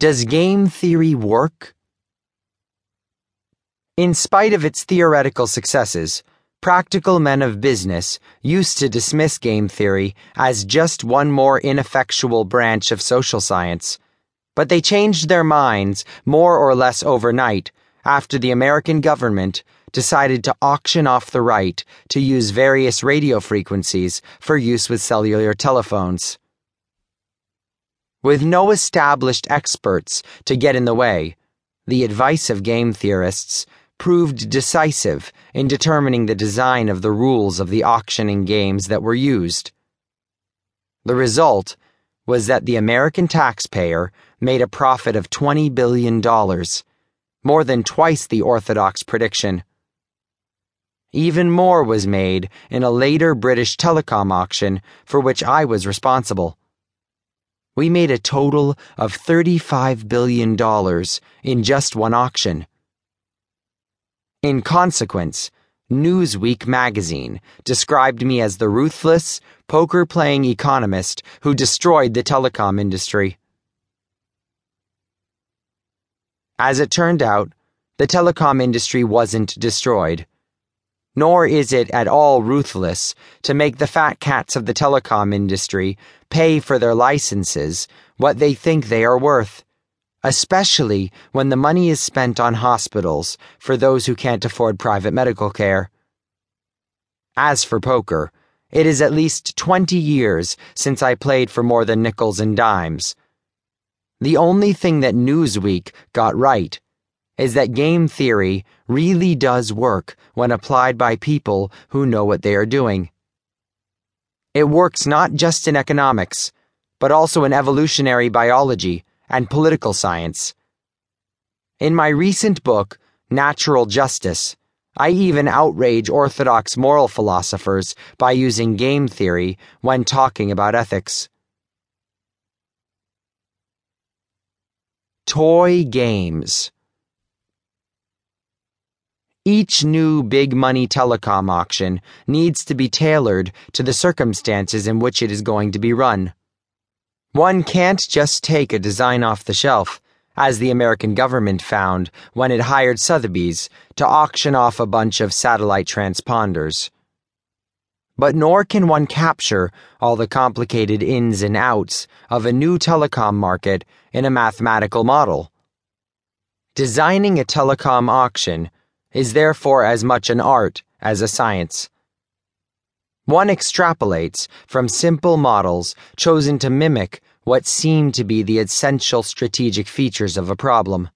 Does game theory work? In spite of its theoretical successes, practical men of business used to dismiss game theory as just one more ineffectual branch of social science. But they changed their minds more or less overnight after the American government decided to auction off the right to use various radio frequencies for use with cellular telephones. With no established experts to get in the way, the advice of game theorists proved decisive in determining the design of the rules of the auctioning games that were used. The result was that the American taxpayer made a profit of $20 billion, more than twice the orthodox prediction. Even more was made in a later British telecom auction for which I was responsible. We made a total of $35 billion in just one auction. In consequence, Newsweek magazine described me as the ruthless, poker playing economist who destroyed the telecom industry. As it turned out, the telecom industry wasn't destroyed. Nor is it at all ruthless to make the fat cats of the telecom industry pay for their licenses what they think they are worth, especially when the money is spent on hospitals for those who can't afford private medical care. As for poker, it is at least 20 years since I played for more than nickels and dimes. The only thing that Newsweek got right is that game theory really does work when applied by people who know what they are doing. It works not just in economics, but also in evolutionary biology and political science. In my recent book, Natural Justice, I even outrage orthodox moral philosophers by using game theory when talking about ethics. Toy games. Each new big money telecom auction needs to be tailored to the circumstances in which it is going to be run. One can't just take a design off the shelf, as the American government found when it hired Sotheby's to auction off a bunch of satellite transponders. But nor can one capture all the complicated ins and outs of a new telecom market in a mathematical model. Designing a telecom auction is therefore as much an art as a science. One extrapolates from simple models chosen to mimic what seem to be the essential strategic features of a problem.